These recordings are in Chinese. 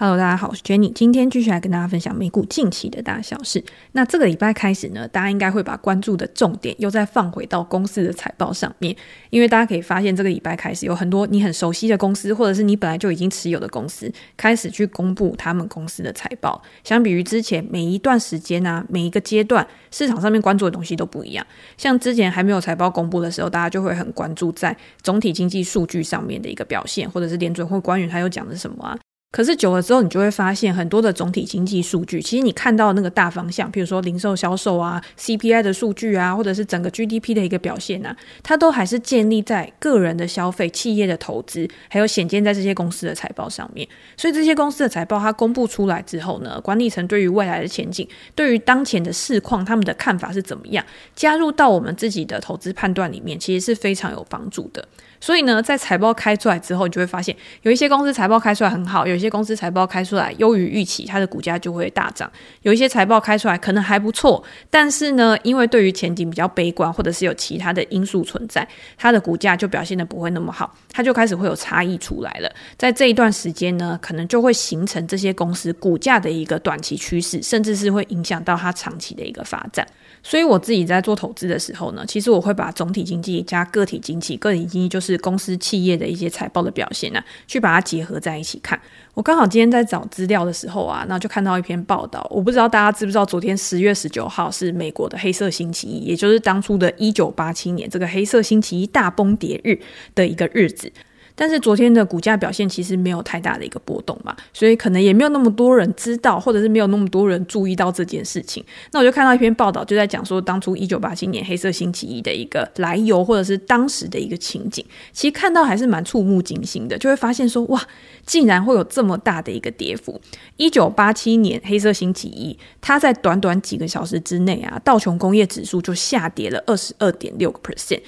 Hello，大家好，我是 Jenny。今天继续来跟大家分享美股近期的大小事。那这个礼拜开始呢，大家应该会把关注的重点又再放回到公司的财报上面，因为大家可以发现，这个礼拜开始有很多你很熟悉的公司，或者是你本来就已经持有的公司，开始去公布他们公司的财报。相比于之前，每一段时间啊，每一个阶段，市场上面关注的东西都不一样。像之前还没有财报公布的时候，大家就会很关注在总体经济数据上面的一个表现，或者是联准会官员他又讲的什么啊？可是久了之后，你就会发现很多的总体经济数据，其实你看到那个大方向，比如说零售销售啊、CPI 的数据啊，或者是整个 GDP 的一个表现啊，它都还是建立在个人的消费、企业的投资，还有显见在这些公司的财报上面。所以这些公司的财报它公布出来之后呢，管理层对于未来的前景、对于当前的市况，他们的看法是怎么样，加入到我们自己的投资判断里面，其实是非常有帮助的。所以呢，在财报开出来之后，你就会发现有一些公司财报开出来很好，有一些公司财报开出来优于预期，它的股价就会大涨；有一些财报开出来可能还不错，但是呢，因为对于前景比较悲观，或者是有其他的因素存在，它的股价就表现得不会那么好，它就开始会有差异出来了。在这一段时间呢，可能就会形成这些公司股价的一个短期趋势，甚至是会影响到它长期的一个发展。所以我自己在做投资的时候呢，其实我会把总体经济加个体经济，个体经济就是公司企业的一些财报的表现呢、啊，去把它结合在一起看。我刚好今天在找资料的时候啊，那就看到一篇报道，我不知道大家知不知道，昨天十月十九号是美国的黑色星期一，也就是当初的一九八七年这个黑色星期一大崩跌日的一个日子。但是昨天的股价表现其实没有太大的一个波动嘛，所以可能也没有那么多人知道，或者是没有那么多人注意到这件事情。那我就看到一篇报道，就在讲说当初一九八七年黑色星期一的一个来由，或者是当时的一个情景。其实看到还是蛮触目惊心的，就会发现说哇，竟然会有这么大的一个跌幅。一九八七年黑色星期一，它在短短几个小时之内啊，道琼工业指数就下跌了二十二点六个 percent。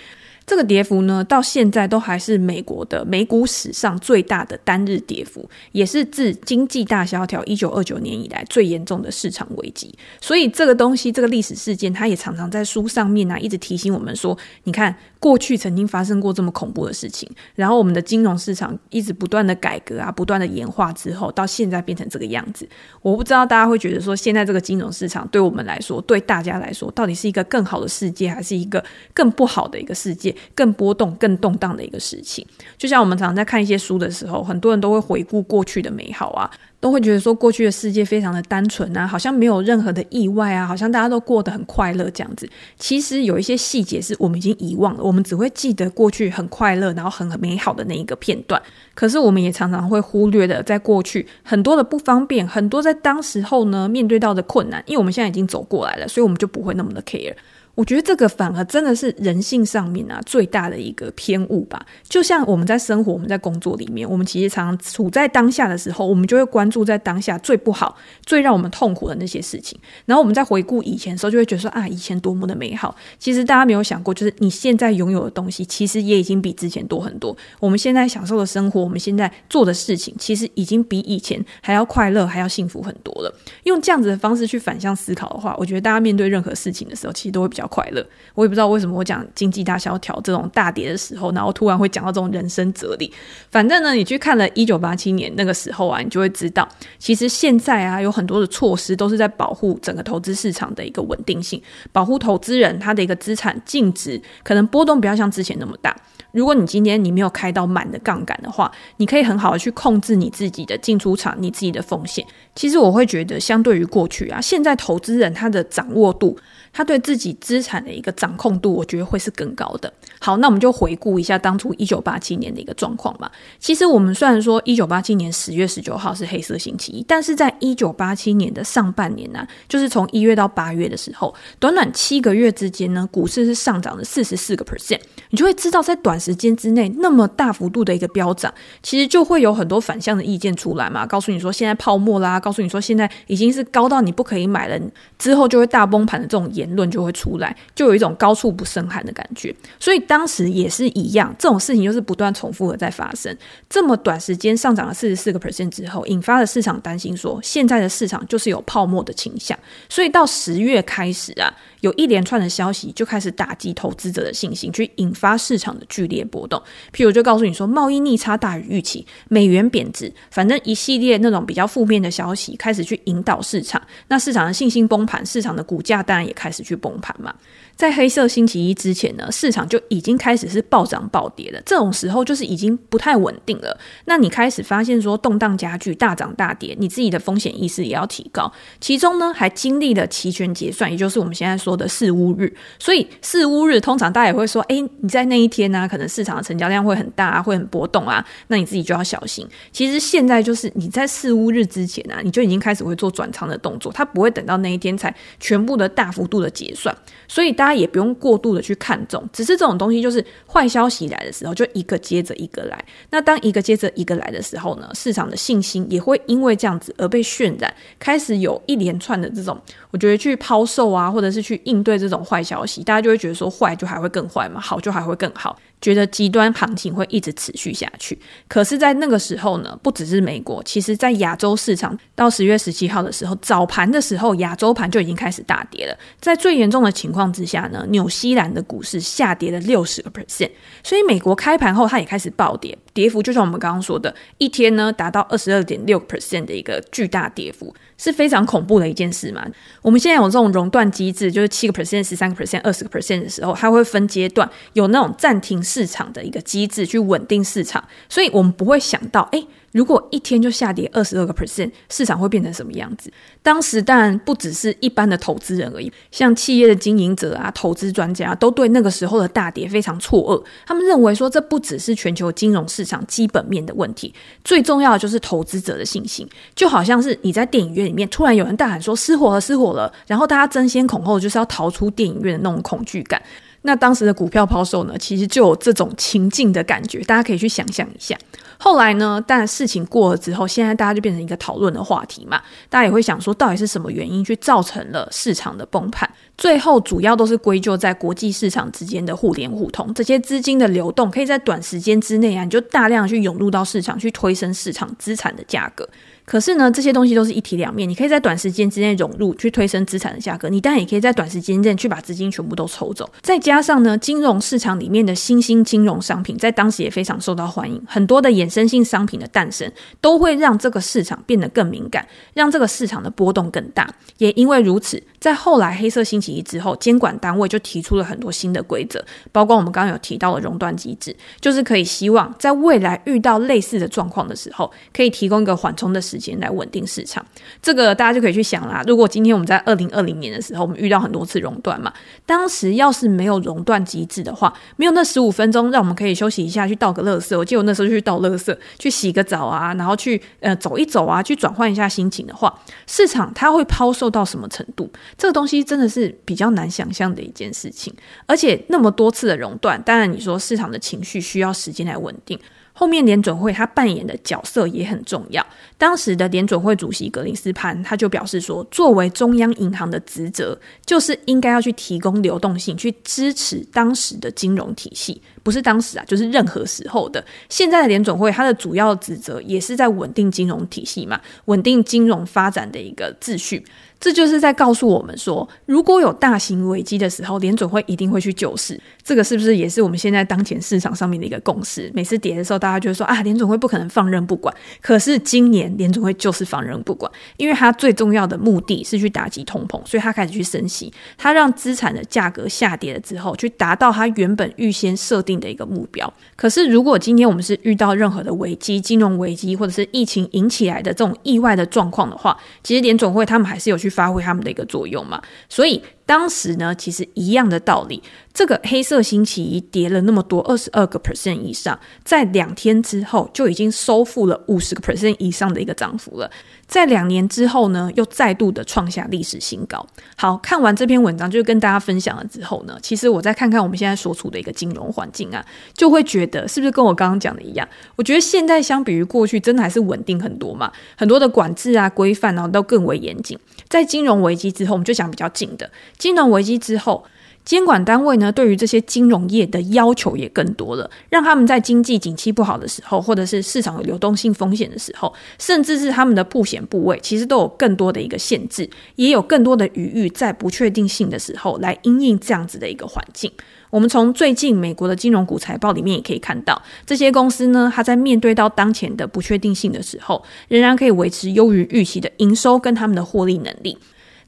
这个跌幅呢，到现在都还是美国的美股史上最大的单日跌幅，也是自经济大萧条一九二九年以来最严重的市场危机。所以这个东西，这个历史事件，它也常常在书上面呢、啊，一直提醒我们说，你看过去曾经发生过这么恐怖的事情，然后我们的金融市场一直不断的改革啊，不断的演化之后，到现在变成这个样子。我不知道大家会觉得说，现在这个金融市场对我们来说，对大家来说，到底是一个更好的世界，还是一个更不好的一个世界？更波动、更动荡的一个事情，就像我们常常在看一些书的时候，很多人都会回顾过去的美好啊，都会觉得说过去的世界非常的单纯啊，好像没有任何的意外啊，好像大家都过得很快乐这样子。其实有一些细节是我们已经遗忘了，我们只会记得过去很快乐，然后很美好的那一个片段。可是我们也常常会忽略的，在过去很多的不方便，很多在当时候呢面对到的困难，因为我们现在已经走过来了，所以我们就不会那么的 care。我觉得这个反而真的是人性上面啊最大的一个偏误吧。就像我们在生活、我们在工作里面，我们其实常常处在当下的时候，我们就会关注在当下最不好、最让我们痛苦的那些事情。然后我们在回顾以前的时候，就会觉得说啊，以前多么的美好。其实大家没有想过，就是你现在拥有的东西，其实也已经比之前多很多。我们现在享受的生活，我们现在做的事情，其实已经比以前还要快乐、还要幸福很多了。用这样子的方式去反向思考的话，我觉得大家面对任何事情的时候，其实都会比较比较快乐，我也不知道为什么我讲经济大萧条这种大跌的时候，然后突然会讲到这种人生哲理。反正呢，你去看了一九八七年那个时候啊，你就会知道，其实现在啊有很多的措施都是在保护整个投资市场的一个稳定性，保护投资人他的一个资产净值可能波动不要像之前那么大。如果你今天你没有开到满的杠杆的话，你可以很好的去控制你自己的进出场，你自己的风险。其实我会觉得，相对于过去啊，现在投资人他的掌握度。他对自己资产的一个掌控度，我觉得会是更高的。好，那我们就回顾一下当初一九八七年的一个状况吧。其实我们虽然说一九八七年十月十九号是黑色星期一，但是在一九八七年的上半年呢、就是从一月到八月的时候，短短七个月之间呢，股市是上涨了四十四个 percent。你就会知道，在短时间之内那么大幅度的一个飙涨，其实就会有很多反向的意见出来嘛，告诉你说现在泡沫啦，告诉你说现在已经是高到你不可以买了，之后就会大崩盘的这种。言论就会出来，就有一种高处不胜寒的感觉。所以当时也是一样，这种事情就是不断重复的在发生。这么短时间上涨了四十四个 percent 之后，引发了市场担心说，现在的市场就是有泡沫的倾向。所以到十月开始啊，有一连串的消息就开始打击投资者的信心，去引发市场的剧烈波动。譬如就告诉你说，贸易逆差大于预期，美元贬值，反正一系列那种比较负面的消息开始去引导市场，那市场的信心崩盘，市场的股价当然也开始去崩盘嘛。在黑色星期一之前呢，市场就已经开始是暴涨暴跌了。这种时候就是已经不太稳定了。那你开始发现说动荡加剧，大涨大跌，你自己的风险意识也要提高。其中呢，还经历了期权结算，也就是我们现在说的四乌日。所以四乌日通常大家也会说，哎，你在那一天呢、可能市场的成交量会很大啊，会很波动啊，那你自己就要小心。其实现在就是你在四乌日之前啊，你就已经开始会做转仓的动作，它不会等到那一天才全部的大幅度的结算。所以大他也不用过度的去看重，只是这种东西就是坏消息来的时候，就一个接着一个来。那当一个接着一个来的时候呢，市场的信心也会因为这样子而被渲染，开始有一连串的这种，我觉得去抛售啊，或者是去应对这种坏消息，大家就会觉得说坏就还会更坏嘛，好就还会更好。觉得极端行情会一直持续下去，可是，在那个时候呢，不只是美国，其实在亚洲市场，到十月十七号的时候，早盘的时候，亚洲盘就已经开始大跌了。在最严重的情况之下呢，纽西兰的股市下跌了六十个 percent，所以美国开盘后，它也开始暴跌，跌幅就像我们刚刚说的，一天呢达到二十二点六 percent 的一个巨大跌幅。是非常恐怖的一件事嘛。我们现在有这种熔断机制，就是七个 percent、十三个 percent、二十个 percent 的时候，它会分阶段有那种暂停市场的一个机制去稳定市场，所以我们不会想到，哎。如果一天就下跌二十二个 percent，市场会变成什么样子？当时当然不只是一般的投资人而已，像企业的经营者啊、投资专家都对那个时候的大跌非常错愕。他们认为说，这不只是全球金融市场基本面的问题，最重要的就是投资者的信心。就好像是你在电影院里面突然有人大喊说“失火了，失火了”，然后大家争先恐后就是要逃出电影院的那种恐惧感。那当时的股票抛售呢，其实就有这种情境的感觉，大家可以去想象一下。后来呢，但事情过了之后，现在大家就变成一个讨论的话题嘛。大家也会想说，到底是什么原因去造成了市场的崩盘？最后主要都是归咎在国际市场之间的互联互通，这些资金的流动可以在短时间之内啊，你就大量去涌入到市场，去推升市场资产的价格。可是呢，这些东西都是一体两面。你可以在短时间之内融入，去推升资产的价格；你当然也可以在短时间内去把资金全部都抽走。再加上呢，金融市场里面的新兴金融商品在当时也非常受到欢迎，很多的衍生性商品的诞生，都会让这个市场变得更敏感，让这个市场的波动更大。也因为如此，在后来黑色星期一之后，监管单位就提出了很多新的规则，包括我们刚刚有提到的熔断机制，就是可以希望在未来遇到类似的状况的时候，可以提供一个缓冲的时间来稳定市场，这个大家就可以去想啦。如果今天我们在二零二零年的时候，我们遇到很多次熔断嘛，当时要是没有熔断机制的话，没有那十五分钟让我们可以休息一下，去倒个垃圾。我记得我那时候去倒垃圾，去洗个澡啊，然后去呃走一走啊，去转换一下心情的话，市场它会抛售到什么程度？这个东西真的是比较难想象的一件事情。而且那么多次的熔断，当然你说市场的情绪需要时间来稳定。后面联准会他扮演的角色也很重要。当时的联准会主席格林斯潘他就表示说，作为中央银行的职责，就是应该要去提供流动性，去支持当时的金融体系。不是当时啊，就是任何时候的。现在的联准会它的主要职责也是在稳定金融体系嘛，稳定金融发展的一个秩序。这就是在告诉我们说，如果有大型危机的时候，联准会一定会去救市。这个是不是也是我们现在当前市场上面的一个共识？每次跌的时候，大家就会说啊，联准会不可能放任不管。可是今年联准会就是放任不管，因为它最重要的目的是去打击通膨，所以它开始去升息，它让资产的价格下跌了之后，去达到它原本预先设定定的一个目标。可是如果今天我们是遇到任何的危机，金融危机或者是疫情引起来的这种意外的状况的话，其实联总会他们还是有去。发挥他们的一个作用嘛，所以当时呢，其实一样的道理。这个黑色星期一跌了那么多，二十二个 percent 以上，在两天之后就已经收复了五十个 percent 以上的一个涨幅了。在两年之后呢，又再度的创下历史新高。好，看完这篇文章，就跟大家分享了之后呢，其实我再看看我们现在所处的一个金融环境啊，就会觉得是不是跟我刚刚讲的一样？我觉得现在相比于过去，真的还是稳定很多嘛，很多的管制啊、规范啊都更为严谨。在金融危机之后，我们就讲比较近的，金融危机之后。监管单位呢，对于这些金融业的要求也更多了，让他们在经济景气不好的时候，或者是市场有流动性风险的时候，甚至是他们的曝险部位，其实都有更多的一个限制，也有更多的余裕，在不确定性的时候来因应这样子的一个环境。我们从最近美国的金融股财报里面也可以看到，这些公司呢，它在面对到当前的不确定性的时候，仍然可以维持优于预期的营收跟他们的获利能力。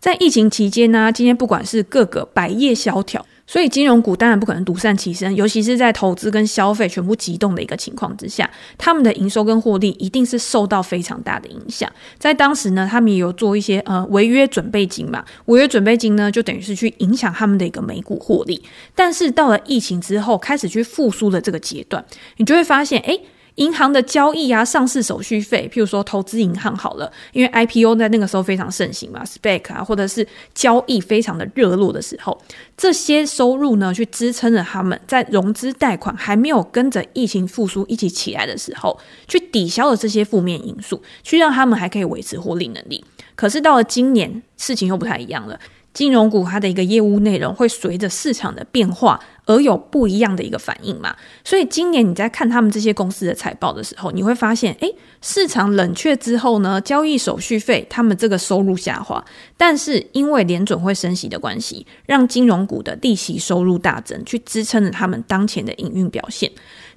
在疫情期间呢，今天不管是各个百业萧条，所以金融股当然不可能独善其身，尤其是在投资跟消费全部急冻的一个情况之下，他们的营收跟获利一定是受到非常大的影响。在当时呢，他们也有做一些呃违约准备金嘛，违约准备金呢就等于是去影响他们的一个每股获利。但是到了疫情之后，开始去复苏的这个阶段，你就会发现，哎。银行的交易啊，上市手续费，譬如说投资银行好了，因为 IPO 在那个时候非常盛行嘛，SPAC 啊，或者是交易非常的热络的时候，这些收入呢，去支撑着他们在融资贷款还没有跟着疫情复苏一起起来的时候，去抵消了这些负面因素，去让他们还可以维持获利能力。可是到了今年，事情又不太一样了。金融股它的一个业务内容会随着市场的变化而有不一样的一个反应嘛，所以今年你在看他们这些公司的财报的时候，你会发现，诶，市场冷却之后呢，交易手续费他们这个收入下滑，但是因为联准会升息的关系，让金融股的利息收入大增，去支撑着他们当前的营运表现。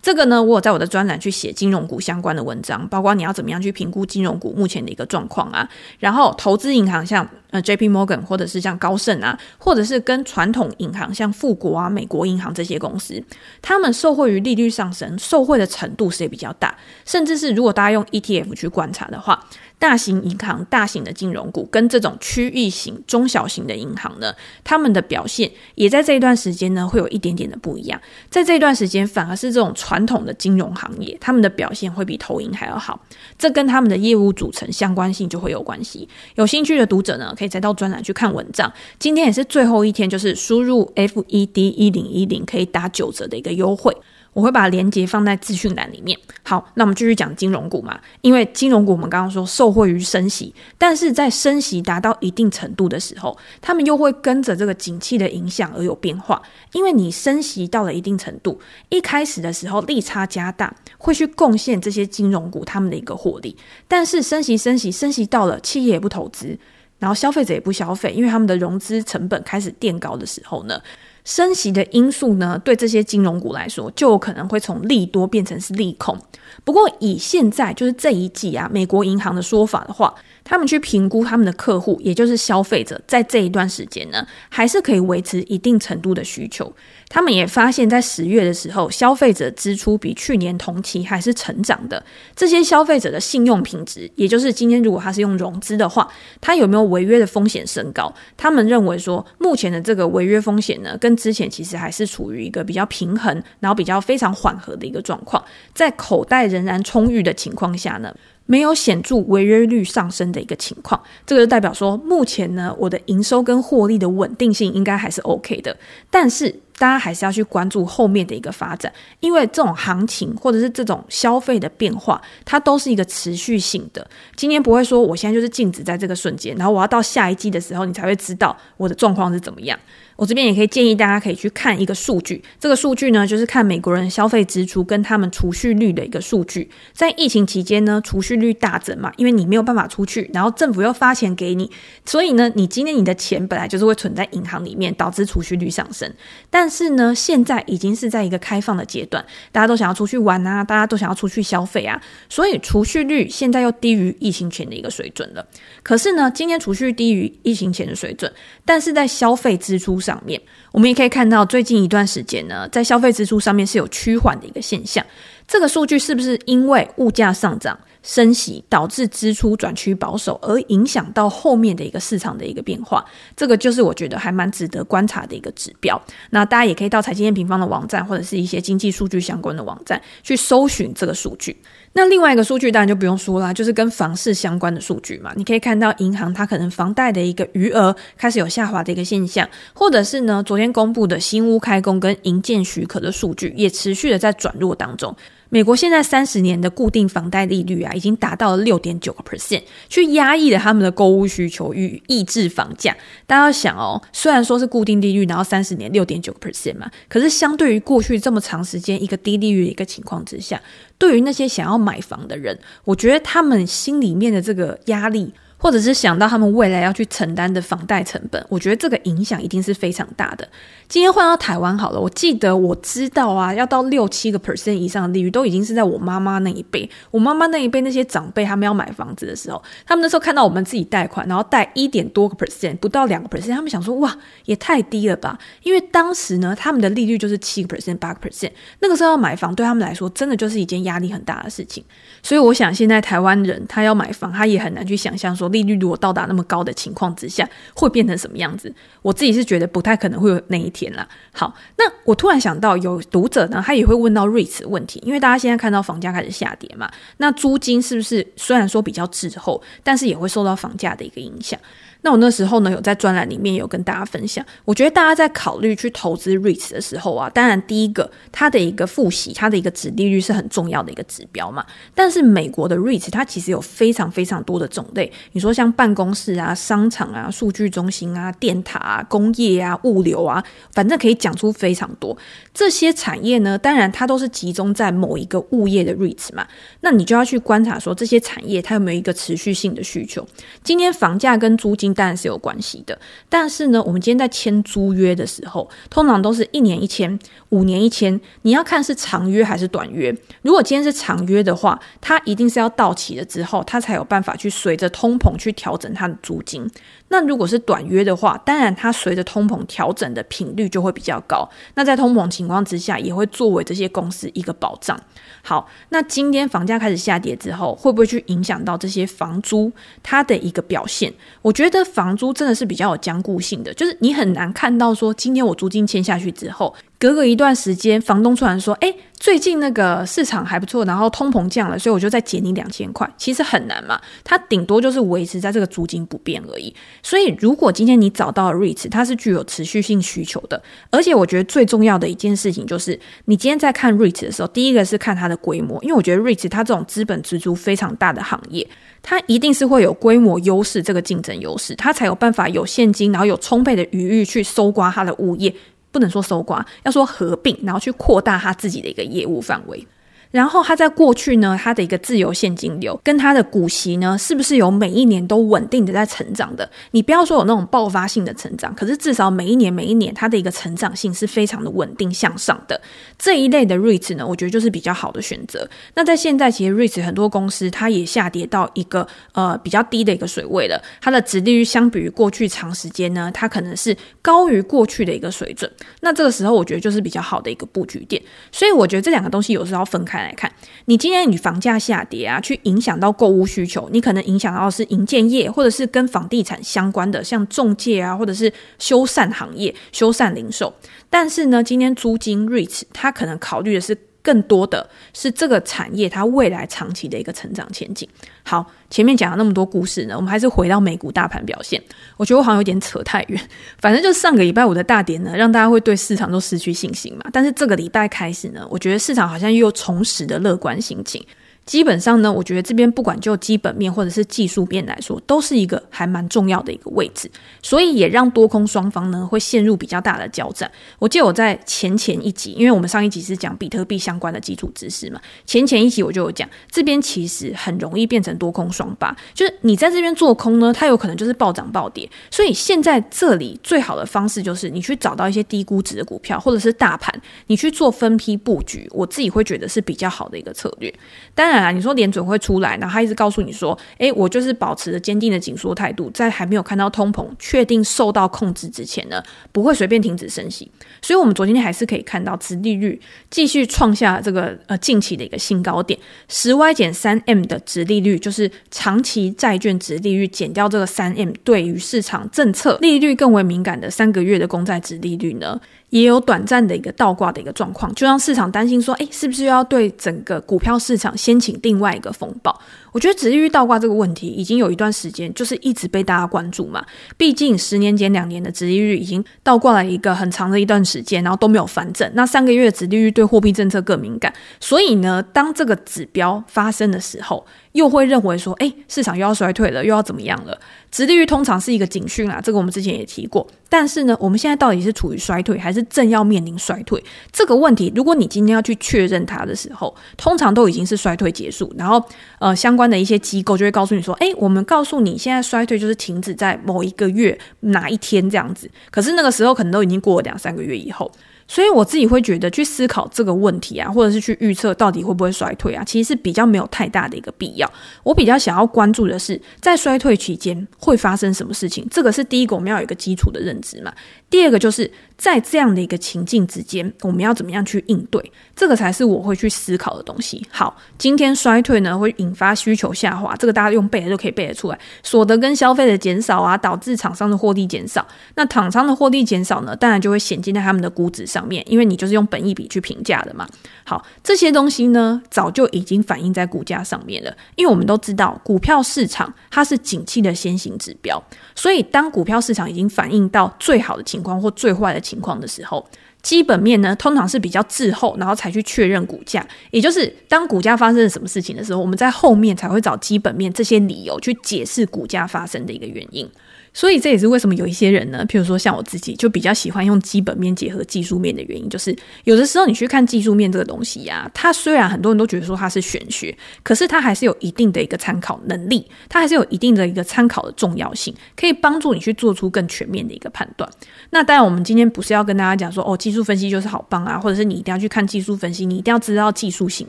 这个呢，我有在我的专栏去写金融股相关的文章，包括你要怎么样去评估金融股目前的一个状况啊。然后投资银行像呃 JP Morgan 或者是像高盛啊，或者是跟传统银行像富国啊、美国银行这些公司，他们受惠于利率上升，受惠的程度是也比较大。甚至是如果大家用 ETF 去观察的话。大型银行、大型的金融股跟这种区域型、中小型的银行呢，他们的表现也在这一段时间呢，会有一点点的不一样。在这一段时间，反而是这种传统的金融行业，他们的表现会比投银还要好。这跟他们的业务组成相关性就会有关系。有兴趣的读者呢，可以再到专栏去看文章。今天也是最后一天，就是输入 FED 一零一零可以打九折的一个优惠。我会把链接放在资讯栏里面。好，那我们继续讲金融股嘛，因为金融股我们刚刚说受惠于升息，但是在升息达到一定程度的时候，他们又会跟着这个景气的影响而有变化。因为你升息到了一定程度，一开始的时候利差加大，会去贡献这些金融股他们的一个获利。但是升息升息升息到了，企业也不投资，然后消费者也不消费，因为他们的融资成本开始垫高的时候呢，升息的因素呢，对这些金融股来说，就有可能会从利多变成是利空。不过以现在就是这一季啊，美国银行的说法的话，他们去评估他们的客户，也就是消费者，在这一段时间呢，还是可以维持一定程度的需求。他们也发现，在十月的时候，消费者支出比去年同期还是成长的。这些消费者的信用品质，也就是今天如果他是用融资的话，他有没有违约的风险升高？他们认为说，目前的这个违约风险呢，跟之前其实还是处于一个比较平衡，然后比较非常缓和的一个状况，在口袋仍然充裕的情况下呢，没有显著违约率上升的一个情况，这个就代表说，目前呢，我的营收跟获利的稳定性应该还是 OK 的。但是，大家还是要去关注后面的一个发展，因为这种行情或者是这种消费的变化，它都是一个持续性的。今天不会说我现在就是静止在这个瞬间，然后我要到下一季的时候，你才会知道我的状况是怎么样。我这边也可以建议大家可以去看一个数据，这个数据呢，就是看美国人消费支出跟他们储蓄率的一个数据。在疫情期间呢，储蓄率大增嘛，因为你没有办法出去，然后政府又发钱给你，所以呢，你今天你的钱本来就是会存在银行里面，导致储蓄率上升。但是呢，现在已经是在一个开放的阶段，大家都想要出去玩啊，大家都想要出去消费啊，所以储蓄率现在又低于疫情前的一个水准了。可是呢，今天储蓄低于疫情前的水准，但是在消费支出上面，我们也可以看到，最近一段时间呢，在消费支出上面是有趋缓的一个现象。这个数据是不是因为物价上涨、升息导致支出转趋保守，而影响到后面的一个市场的一个变化？这个就是我觉得还蛮值得观察的一个指标。那大家也可以到财经 M 平方的网站，或者是一些经济数据相关的网站去搜寻这个数据。那另外一个数据当然就不用说啦，就是跟房市相关的数据嘛。你可以看到银行它可能房贷的一个余额开始有下滑的一个现象，或者是呢，昨天公布的新屋开工跟营建许可的数据也持续的在转弱当中。美国现在三十年的固定房贷利率啊，已经达到了六点九个 percent，去压抑了他们的购物需求与抑制房价。大家要想哦，虽然说是固定利率，然后三十年六点九个 percent 嘛，可是相对于过去这么长时间一个低利率的一个情况之下，对于那些想要买房的人，我觉得他们心里面的这个压力。或者是想到他们未来要去承担的房贷成本，我觉得这个影响一定是非常大的。今天换到台湾好了，我记得我知道啊，要到六七个 percent 以上的利率，都已经是在我妈妈那一辈。我妈妈那一辈那些长辈，他们要买房子的时候，他们那时候看到我们自己贷款，然后贷一点多个 percent，不到两个 percent，他们想说哇，也太低了吧？因为当时呢，他们的利率就是七个 percent、八个 percent，那个时候要买房对他们来说，真的就是一件压力很大的事情。所以我想，现在台湾人他要买房，他也很难去想象说。利率如果到达那么高的情况之下，会变成什么样子？我自己是觉得不太可能会有那一天啦。好，那我突然想到，有读者呢，他也会问到 REITs 问题，因为大家现在看到房价开始下跌嘛，那租金是不是虽然说比较滞后，但是也会受到房价的一个影响？那我那时候呢，有在专栏里面有跟大家分享，我觉得大家在考虑去投资 REITs 的时候啊，当然第一个它的一个复息，它的一个殖利率是很重要的一个指标嘛。但是美国的 REITs 它其实有非常非常多的种类，你说像办公室啊、商场啊、数据中心啊、电塔啊、工业啊、物流啊，反正可以讲出非常多这些产业呢。当然它都是集中在某一个物业的 REITs 嘛，那你就要去观察说这些产业它有没有一个持续性的需求。今天房价跟租金。当然是有关系的，但是呢，我们今天在签租约的时候，通常都是一年一签，五年一签。你要看是长约还是短约。如果今天是长约的话，它一定是要到期了之后，它才有办法去随着通膨去调整它的租金。那如果是短约的话，当然它随着通膨调整的频率就会比较高。那在通膨情况之下，也会作为这些公司一个保障。好，那今天房价开始下跌之后，会不会去影响到这些房租它的一个表现？我觉得房租真的是比较有僵固性的，就是你很难看到说今天我租金签下去之后。隔个一段时间，房东突然说：“哎，最近那个市场还不错，然后通膨降了，所以我就再减你两千块。”其实很难嘛，它顶多就是维持在这个租金不变而已。所以，如果今天你找到了 REITs，它是具有持续性需求的，而且我觉得最重要的一件事情就是，你今天在看 REITs 的时候，第一个是看它的规模，因为我觉得 REITs 它这种资本支出非常大的行业，它一定是会有规模优势这个竞争优势，它才有办法有现金，然后有充沛的余裕去搜刮它的物业。不能说搜刮，要说合并，然后去扩大他自己的一个业务范围。然后他在过去呢，他的一个自由现金流跟他的股息呢，是不是有每一年都稳定的在成长的？你不要说有那种爆发性的成长，可是至少每一年每一年它的一个成长性是非常的稳定向上的。这一类的 REITs 呢，我觉得就是比较好的选择。那在现在，其实 REITs 很多公司它也下跌到一个呃比较低的一个水位了，它的值利率相比于过去长时间呢，它可能是高于过去的一个水准。那这个时候，我觉得就是比较好的一个布局点。所以我觉得这两个东西有时候要分开来看，你今天你房价下跌啊，去影响到购物需求，你可能影响到是营建业，或者是跟房地产相关的，像中介啊，或者是修缮行业、修缮零售。但是呢，今天租金 REITs，它可能考虑的是更多的是这个产业它未来长期的一个成长前景。好，前面讲了那么多故事呢，我们还是回到美股大盘表现。我觉得我好像有点扯太远，反正就是上个礼拜五的大跌呢，让大家会对市场都失去信心嘛。但是这个礼拜开始呢，我觉得市场好像又重拾的乐观心情。基本上呢，我觉得这边不管就基本面或者是技术面来说，都是一个还蛮重要的一个位置，所以也让多空双方呢会陷入比较大的交战。我记得我在前前一集，因为我们上一集是讲比特币相关的基础知识嘛，前前一集我就有讲，这边其实很容易变成多空双巴，就是你在这边做空呢，它有可能就是暴涨暴跌。所以现在这里最好的方式就是你去找到一些低估值的股票，或者是大盘，你去做分批布局，我自己会觉得是比较好的一个策略。当然。你说联准会出来，然后他一直告诉你说：“诶，我就是保持着坚定的紧缩态度，在还没有看到通膨确定受到控制之前呢，不会随便停止升息。”所以，我们昨天还是可以看到，殖利率继续创下这个呃近期的一个新高点，十 Y 减三 M 的殖利率，就是长期债券殖利率减掉这个三 M，对于市场政策利率更为敏感的三个月的公债殖利率呢，也有短暂的一个倒挂的一个状况，就让市场担心说，哎，是不是要对整个股票市场掀起另外一个风暴？我觉得殖利率倒挂这个问题已经有一段时间，就是一直被大家关注嘛。毕竟十年减两年的殖利率已经倒挂了一个很长的一段时间，然后都没有反正。那三个月的殖利率对货币政策更敏感，所以呢，当这个指标发生的时候，又会认为说，哎，市场又要衰退了，又要怎么样了？殖利率通常是一个警讯啦，这个我们之前也提过。但是呢，我们现在到底是处于衰退，还是正要面临衰退？这个问题，如果你今天要去确认它的时候，通常都已经是衰退结束，然后呃，相关的一些机构就会告诉你说，哎，我们告诉你现在衰退就是停止在某一个月哪一天这样子。可是那个时候可能都已经过了两三个月以后。所以我自己会觉得去思考这个问题啊，或者是去预测到底会不会衰退啊，其实是比较没有太大的一个必要。我比较想要关注的是，在衰退期间会发生什么事情，这个是第一个我们要有一个基础的认知嘛。第二个就是在这样的一个情境之间，我们要怎么样去应对，这个才是我会去思考的东西。好，今天衰退呢会引发需求下滑，这个大家用背的就可以背得出来。所得跟消费的减少啊，导致厂商的获利减少。那厂商的获利减少呢，当然就会显现在他们的估值上面，因为你就是用本益比去评价的嘛。好，这些东西呢早就已经反映在股价上面了，因为我们都知道股票市场它是景气的先行指标，所以当股票市场已经反映到最好的。情况或最坏的情况的时候，基本面呢通常是比较滞后，然后才去确认股价。也就是当股价发生了什么事情的时候，我们在后面才会找基本面这些理由去解释股价发生的一个原因。所以这也是为什么有一些人呢，譬如说像我自己，就比较喜欢用基本面结合技术面的原因，就是有的时候你去看技术面这个东西呀、它虽然很多人都觉得说它是玄学，可是它还是有一定的一个参考能力，它还是有一定的一个参考的重要性，可以帮助你去做出更全面的一个判断。那当然，我们今天不是要跟大家讲说哦，技术分析就是好棒啊，或者是你一定要去看技术分析，你一定要知道技术形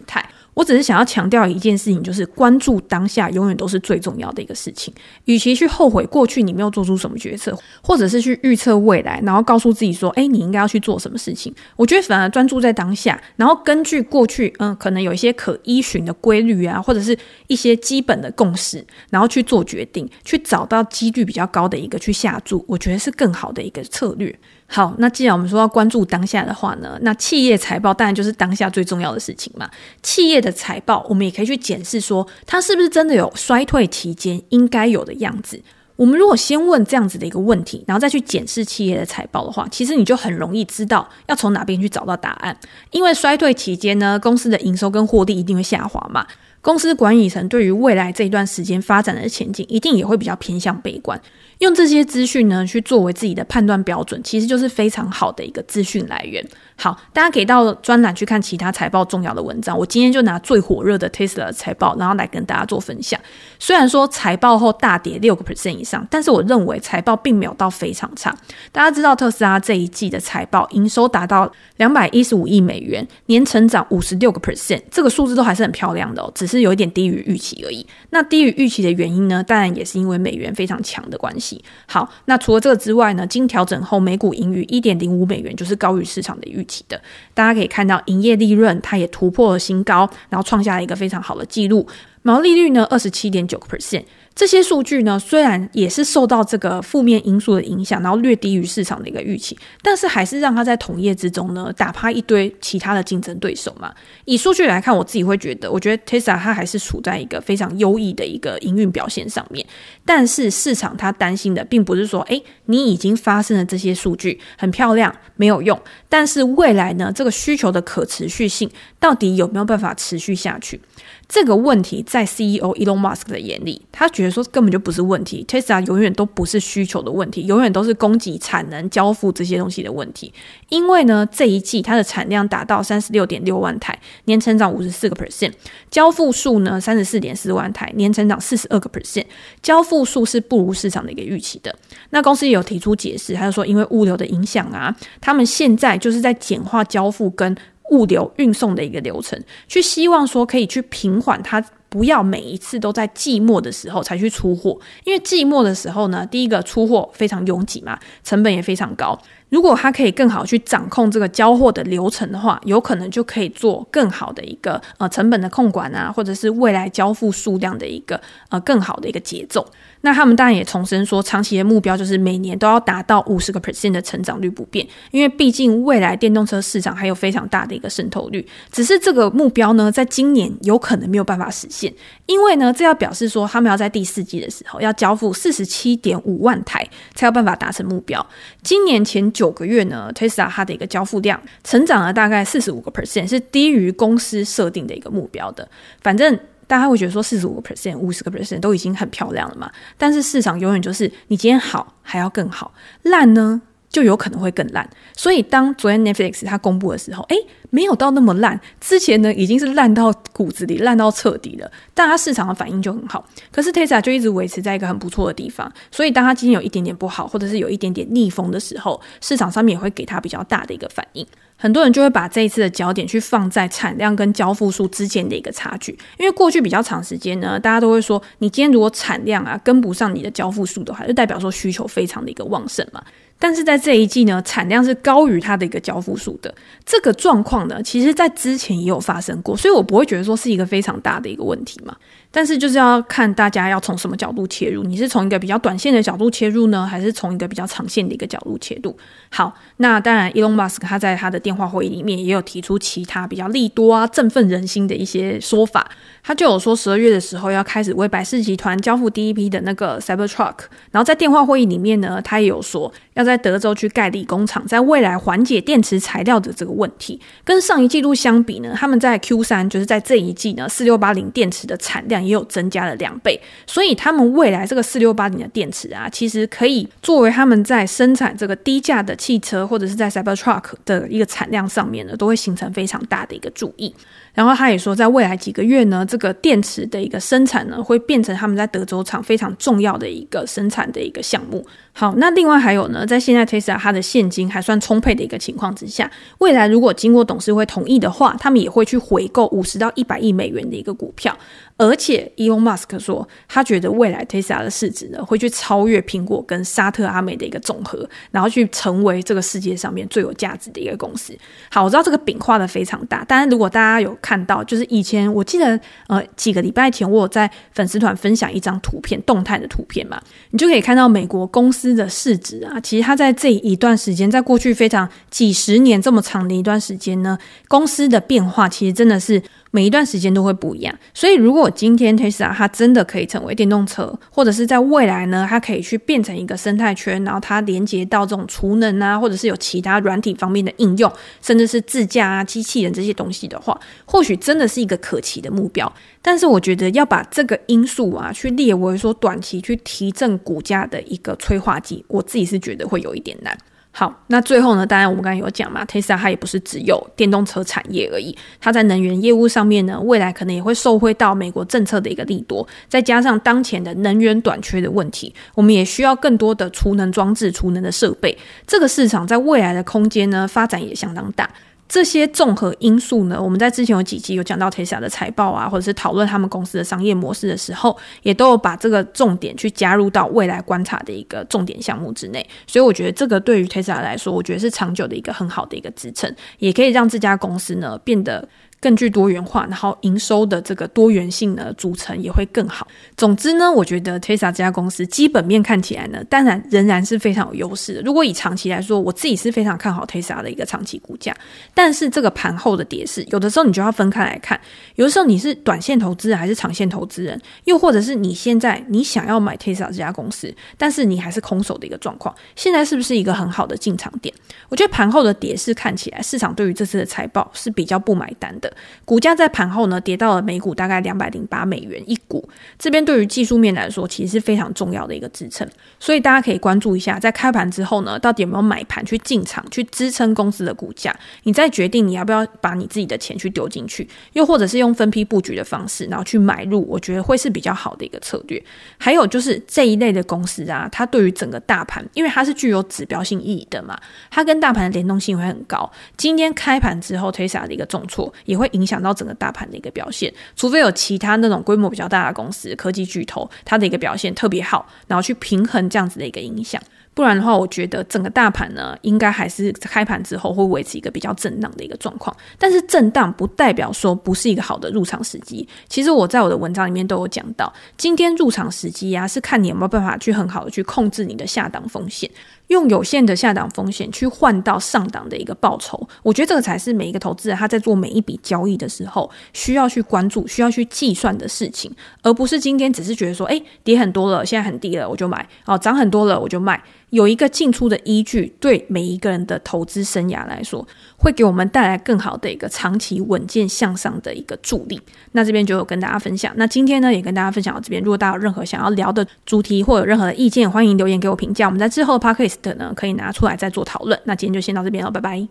态。我只是想要强调一件事情，就是关注当下永远都是最重要的一个事情。与其去后悔过去你没有做出什么决策，或者是去预测未来，然后告诉自己说：“诶，你应该要去做什么事情。”我觉得反而专注在当下，然后根据过去，嗯，可能有一些可依循的规律啊，或者是一些基本的共识，然后去做决定，去找到几率比较高的一个去下注，我觉得是更好的一个策略。好，那既然我们说要关注当下的话呢，那企业财报当然就是当下最重要的事情嘛。企业的财报，我们也可以去检视说，它是不是真的有衰退期间应该有的样子。我们如果先问这样子的一个问题，然后再去检视企业的财报的话，其实你就很容易知道要从哪边去找到答案。因为衰退期间呢，公司的营收跟获利一定会下滑嘛。公司管理层对于未来这一段时间发展的前景，一定也会比较偏向悲观。用这些资讯呢，去作为自己的判断标准，其实就是非常好的一个资讯来源。好，大家可以到专栏去看其他财报重要的文章。我今天就拿最火热的 Tesla 的财报，然后来跟大家做分享。虽然说财报后大跌六个 percent 以上，但是我认为财报并没有到非常差。大家知道特斯拉这一季的财报营收达到两百一十五亿美元，年成长五十六个 percent，这个数字都还是很漂亮的哦，只是有一点低于预期而已。那低于预期的原因呢，当然也是因为美元非常强的关系。好，那除了这个之外呢，经调整后每股盈余一点零五美元，就是高于市场的预的。大家可以看到，营业利润它也突破了新高，然后创下了一个非常好的记录。毛利率呢，二十七点九个 percent。这些数据呢，虽然也是受到这个负面因素的影响，然后略低于市场的一个预期，但是还是让它在同业之中呢打趴一堆其他的竞争对手嘛。以数据来看，我自己会觉得，我觉得 Tesla 它还是处在一个非常优异的一个营运表现上面。但是市场它担心的，并不是说，诶，你已经发生了这些数据很漂亮，没有用。但是未来呢，这个需求的可持续性到底有没有办法持续下去？这个问题在 CEO Elon Musk 的眼里，他觉得说根本就不是问题，Tesla 永远都不是需求的问题，永远都是供给、产能、交付这些东西的问题。因为呢，这一季它的产量达到三十六点六万台，年成长五十四个 percent，交付数呢三十四点四万台，年成长四十二个 percent，交付数是不如市场的一个预期的。那公司也有提出解释，他就说因为物流的影响啊，他们现在就是在简化交付跟。物流运送的一个流程，去希望说可以去平缓它，不要每一次都在季末的时候才去出货，因为季末的时候呢，第一个出货非常拥挤嘛，成本也非常高。如果他可以更好去掌控这个交货的流程的话，有可能就可以做更好的一个呃成本的控管啊，或者是未来交付数量的一个呃更好的一个节奏。那他们当然也重申说，长期的目标就是每年都要达到五十个 percent 的成长率不变，因为毕竟未来电动车市场还有非常大的一个渗透率。只是这个目标呢，在今年有可能没有办法实现，因为呢，这要表示说他们要在第四季的时候要交付四十七点五万台，才有办法达成目标。今年前九个月呢，Tesla 它的一个交付量成长了大概四十五个 percent，是低于公司设定的一个目标的。反正。大家会觉得说四十五个 percent、五十个 percent 都已经很漂亮了嘛？但是市场永远就是你今天好还要更好，烂呢就有可能会更烂。所以当昨天 Netflix 它公布的时候，诶，没有到那么烂。之前呢已经是烂到骨子里、烂到彻底了，但它市场的反应就很好。可是 Tesla 就一直维持在一个很不错的地方。所以当它今天有一点点不好，或者是有一点点逆风的时候，市场上面也会给它比较大的一个反应。很多人就会把这一次的焦点去放在产量跟交付数之间的一个差距，因为过去比较长时间呢，大家都会说，你今天如果产量啊跟不上你的交付数的话，就代表说需求非常的一个旺盛嘛。但是在这一季呢，产量是高于它的一个交付数的这个状况呢，其实在之前也有发生过，所以我不会觉得说是一个非常大的一个问题嘛。但是就是要看大家要从什么角度切入，你是从一个比较短线的角度切入呢，还是从一个比较长线的一个角度切入？好，那当然，Elon Musk 他在他的电话会议里面也有提出其他比较利多啊、振奋人心的一些说法。他就有说，十二月的时候要开始为百事集团交付第一批的那个 Cybertruck。然后在电话会议里面呢，他也有说要在德州去盖理工厂，在未来缓解电池材料的这个问题。跟上一季度相比呢，他们在 Q 三就是在这一季呢，四六八零电池的产量。也有增加了两倍，所以他们未来这个四六八零的电池啊，其实可以作为他们在生产这个低价的汽车或者是在 Cybertruck 的一个产量上面呢，都会形成非常大的一个注意。然后他也说，在未来几个月呢，这个电池的一个生产呢，会变成他们在德州厂非常重要的一个生产的一个项目。好，那另外还有呢，在现在 Tesla 它的现金还算充沛的一个情况之下，未来如果经过董事会同意的话，他们也会去回购五十到一百亿美元的一个股票。而且，Elon Musk 说，他觉得未来 Tesla 的市值呢，会去超越苹果跟沙特阿美的一个总和，然后去成为这个世界上面最有价值的一个公司。好，我知道这个饼画得非常大，但是如果大家有看到，就是以前我记得，呃，几个礼拜前我有在粉丝团分享一张图片，动态的图片嘛，你就可以看到美国公司的市值啊，其实它在这一段时间，在过去非常几十年这么长的一段时间呢，公司的变化其实真的是。每一段时间都会不一样，所以如果今天 Tesla 它真的可以成为电动车，或者是在未来呢，它可以去变成一个生态圈，然后它连接到这种储能啊，或者是有其他软体方面的应用，甚至是自驾啊、机器人这些东西的话，或许真的是一个可期的目标。但是我觉得要把这个因素啊，去列为说短期去提振股价的一个催化剂，我自己是觉得会有一点难。好，那最后呢，当然我们刚才有讲嘛，Tesla 它也不是只有电动车产业而已，它在能源业务上面呢，未来可能也会受惠到美国政策的一个利多，再加上当前的能源短缺的问题，我们也需要更多的储能装置、储能的设备，这个市场在未来的空间呢，发展也相当大。这些综合因素呢，我们在之前有几集有讲到 Tesla 的财报啊，或者是讨论他们公司的商业模式的时候，也都有把这个重点去加入到未来观察的一个重点项目之内。所以我觉得这个对于 Tesla 来说，我觉得是长久的一个很好的一个支撑，也可以让这家公司呢变得。更具多元化，然后营收的这个多元性呢，组成也会更好。总之呢，我觉得 Tesla 这家公司基本面看起来呢，当然仍然是非常有优势的。如果以长期来说，我自己是非常看好 Tesla 的一个长期股价。但是这个盘后的跌势，有的时候你就要分开来看。有的时候你是短线投资人还是长线投资人，又或者是你现在你想要买 Tesla 这家公司，但是你还是空手的一个状况。现在是不是一个很好的进场点？我觉得盘后的跌势看起来，市场对于这次的财报是比较不买单的。股价在盘后呢，跌到了每股大概两百零八美元一股，这边对于技术面来说其实是非常重要的一个支撑，所以大家可以关注一下，在开盘之后呢，到底有没有买盘去进场去支撑公司的股价，你再决定你要不要把你自己的钱去丢进去，又或者是用分批布局的方式，然后去买入，我觉得会是比较好的一个策略。还有就是这一类的公司啊，它对于整个大盘，因为它是具有指标性意义的嘛，它跟大盘的联动性会很高。今天开盘之后，Tesla 的一个重挫也会影响。到整个大盘的一个表现，除非有其他那种规模比较大的公司、科技巨头，它的一个表现特别好，然后去平衡这样子的一个影响。不然的话，我觉得整个大盘呢，应该还是开盘之后会维持一个比较震荡的一个状况。但是震荡不代表说不是一个好的入场时机。其实我在我的文章里面都有讲到，今天入场时机呀、啊，是看你有没有办法去很好的去控制你的下档风险。用有限的下档风险去换到上档的一个报酬，我觉得这个才是每一个投资人他在做每一笔交易的时候需要去关注、需要去计算的事情，而不是今天只是觉得说，诶，跌很多了，现在很低了，我就买；哦，涨很多了，我就卖。有一个进出的依据，对每一个人的投资生涯来说，会给我们带来更好的一个长期稳健向上的一个助力。那这边就有跟大家分享。那今天呢，也跟大家分享到这边。如果大家有任何想要聊的主题或有任何的意见，欢迎留言给我评价。我们在之后的的呢，可以拿出来再做讨论。那今天就先到这边了，拜拜。